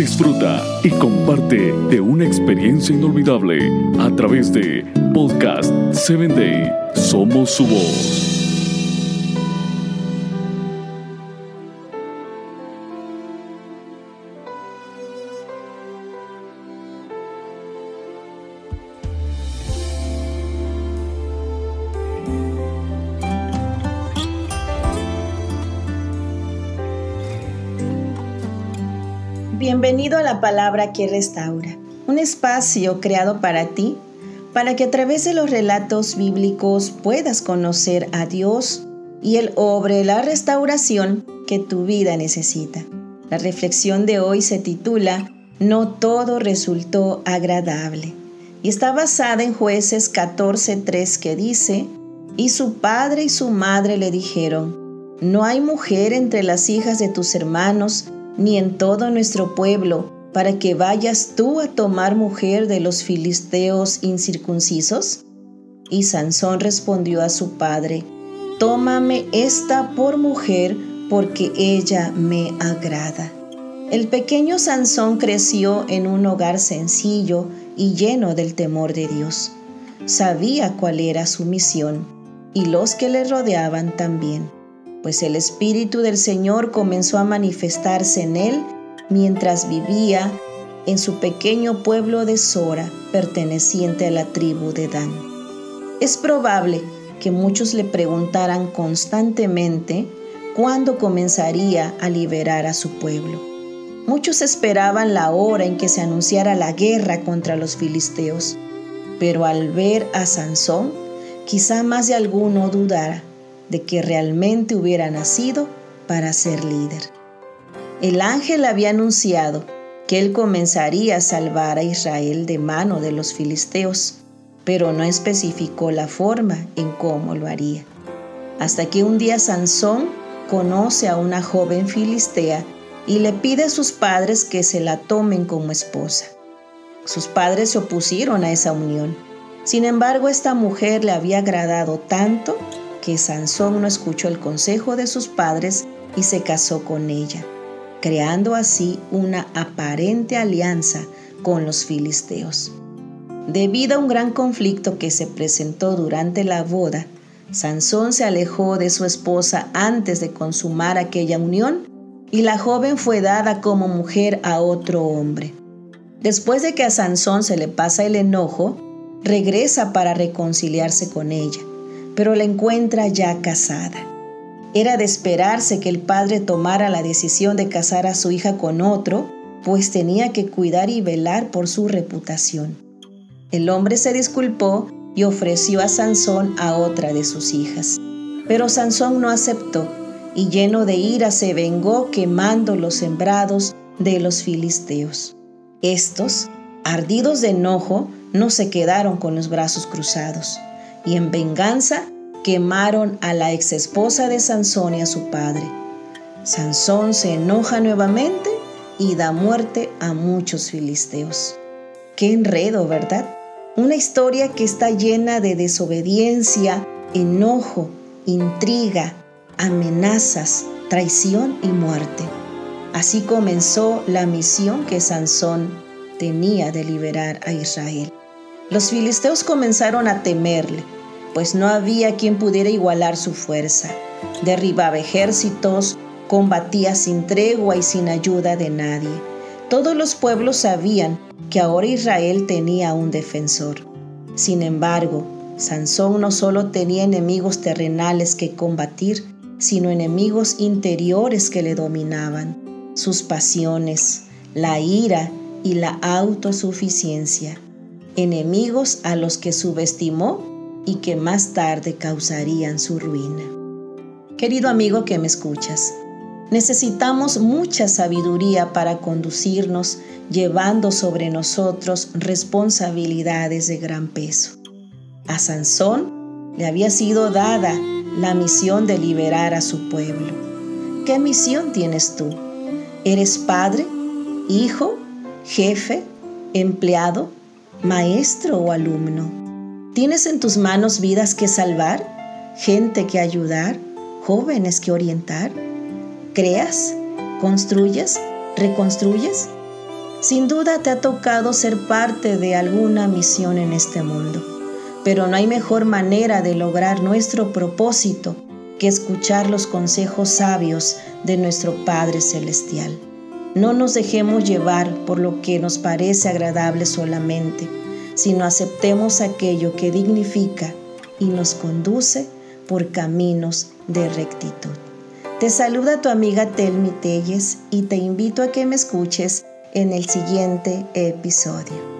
disfruta y comparte de una experiencia inolvidable a través de Podcast 7 Day. Somos su voz. Bienvenido a la palabra que restaura, un espacio creado para ti, para que a través de los relatos bíblicos puedas conocer a Dios y Él obre la restauración que tu vida necesita. La reflexión de hoy se titula No todo resultó agradable y está basada en jueces 14.3 que dice, y su padre y su madre le dijeron, no hay mujer entre las hijas de tus hermanos, ni en todo nuestro pueblo, para que vayas tú a tomar mujer de los filisteos incircuncisos? Y Sansón respondió a su padre, Tómame esta por mujer, porque ella me agrada. El pequeño Sansón creció en un hogar sencillo y lleno del temor de Dios. Sabía cuál era su misión, y los que le rodeaban también pues el Espíritu del Señor comenzó a manifestarse en él mientras vivía en su pequeño pueblo de Sora, perteneciente a la tribu de Dan. Es probable que muchos le preguntaran constantemente cuándo comenzaría a liberar a su pueblo. Muchos esperaban la hora en que se anunciara la guerra contra los filisteos, pero al ver a Sansón, quizá más de alguno dudara de que realmente hubiera nacido para ser líder. El ángel había anunciado que él comenzaría a salvar a Israel de mano de los filisteos, pero no especificó la forma en cómo lo haría. Hasta que un día Sansón conoce a una joven filistea y le pide a sus padres que se la tomen como esposa. Sus padres se opusieron a esa unión. Sin embargo, esta mujer le había agradado tanto que Sansón no escuchó el consejo de sus padres y se casó con ella, creando así una aparente alianza con los filisteos. Debido a un gran conflicto que se presentó durante la boda, Sansón se alejó de su esposa antes de consumar aquella unión y la joven fue dada como mujer a otro hombre. Después de que a Sansón se le pasa el enojo, regresa para reconciliarse con ella pero la encuentra ya casada. Era de esperarse que el padre tomara la decisión de casar a su hija con otro, pues tenía que cuidar y velar por su reputación. El hombre se disculpó y ofreció a Sansón a otra de sus hijas. Pero Sansón no aceptó y lleno de ira se vengó quemando los sembrados de los filisteos. Estos, ardidos de enojo, no se quedaron con los brazos cruzados y en venganza quemaron a la ex esposa de Sansón y a su padre. Sansón se enoja nuevamente y da muerte a muchos filisteos. Qué enredo, ¿verdad? Una historia que está llena de desobediencia, enojo, intriga, amenazas, traición y muerte. Así comenzó la misión que Sansón tenía de liberar a Israel. Los filisteos comenzaron a temerle, pues no había quien pudiera igualar su fuerza. Derribaba ejércitos, combatía sin tregua y sin ayuda de nadie. Todos los pueblos sabían que ahora Israel tenía un defensor. Sin embargo, Sansón no solo tenía enemigos terrenales que combatir, sino enemigos interiores que le dominaban, sus pasiones, la ira y la autosuficiencia enemigos a los que subestimó y que más tarde causarían su ruina. Querido amigo que me escuchas, necesitamos mucha sabiduría para conducirnos llevando sobre nosotros responsabilidades de gran peso. A Sansón le había sido dada la misión de liberar a su pueblo. ¿Qué misión tienes tú? ¿Eres padre, hijo, jefe, empleado? Maestro o alumno. ¿Tienes en tus manos vidas que salvar, gente que ayudar, jóvenes que orientar? ¿Creas? ¿Construyes? ¿Reconstruyes? Sin duda te ha tocado ser parte de alguna misión en este mundo, pero no hay mejor manera de lograr nuestro propósito que escuchar los consejos sabios de nuestro Padre Celestial. No nos dejemos llevar por lo que nos parece agradable solamente, sino aceptemos aquello que dignifica y nos conduce por caminos de rectitud. Te saluda tu amiga Telmi Telles y te invito a que me escuches en el siguiente episodio.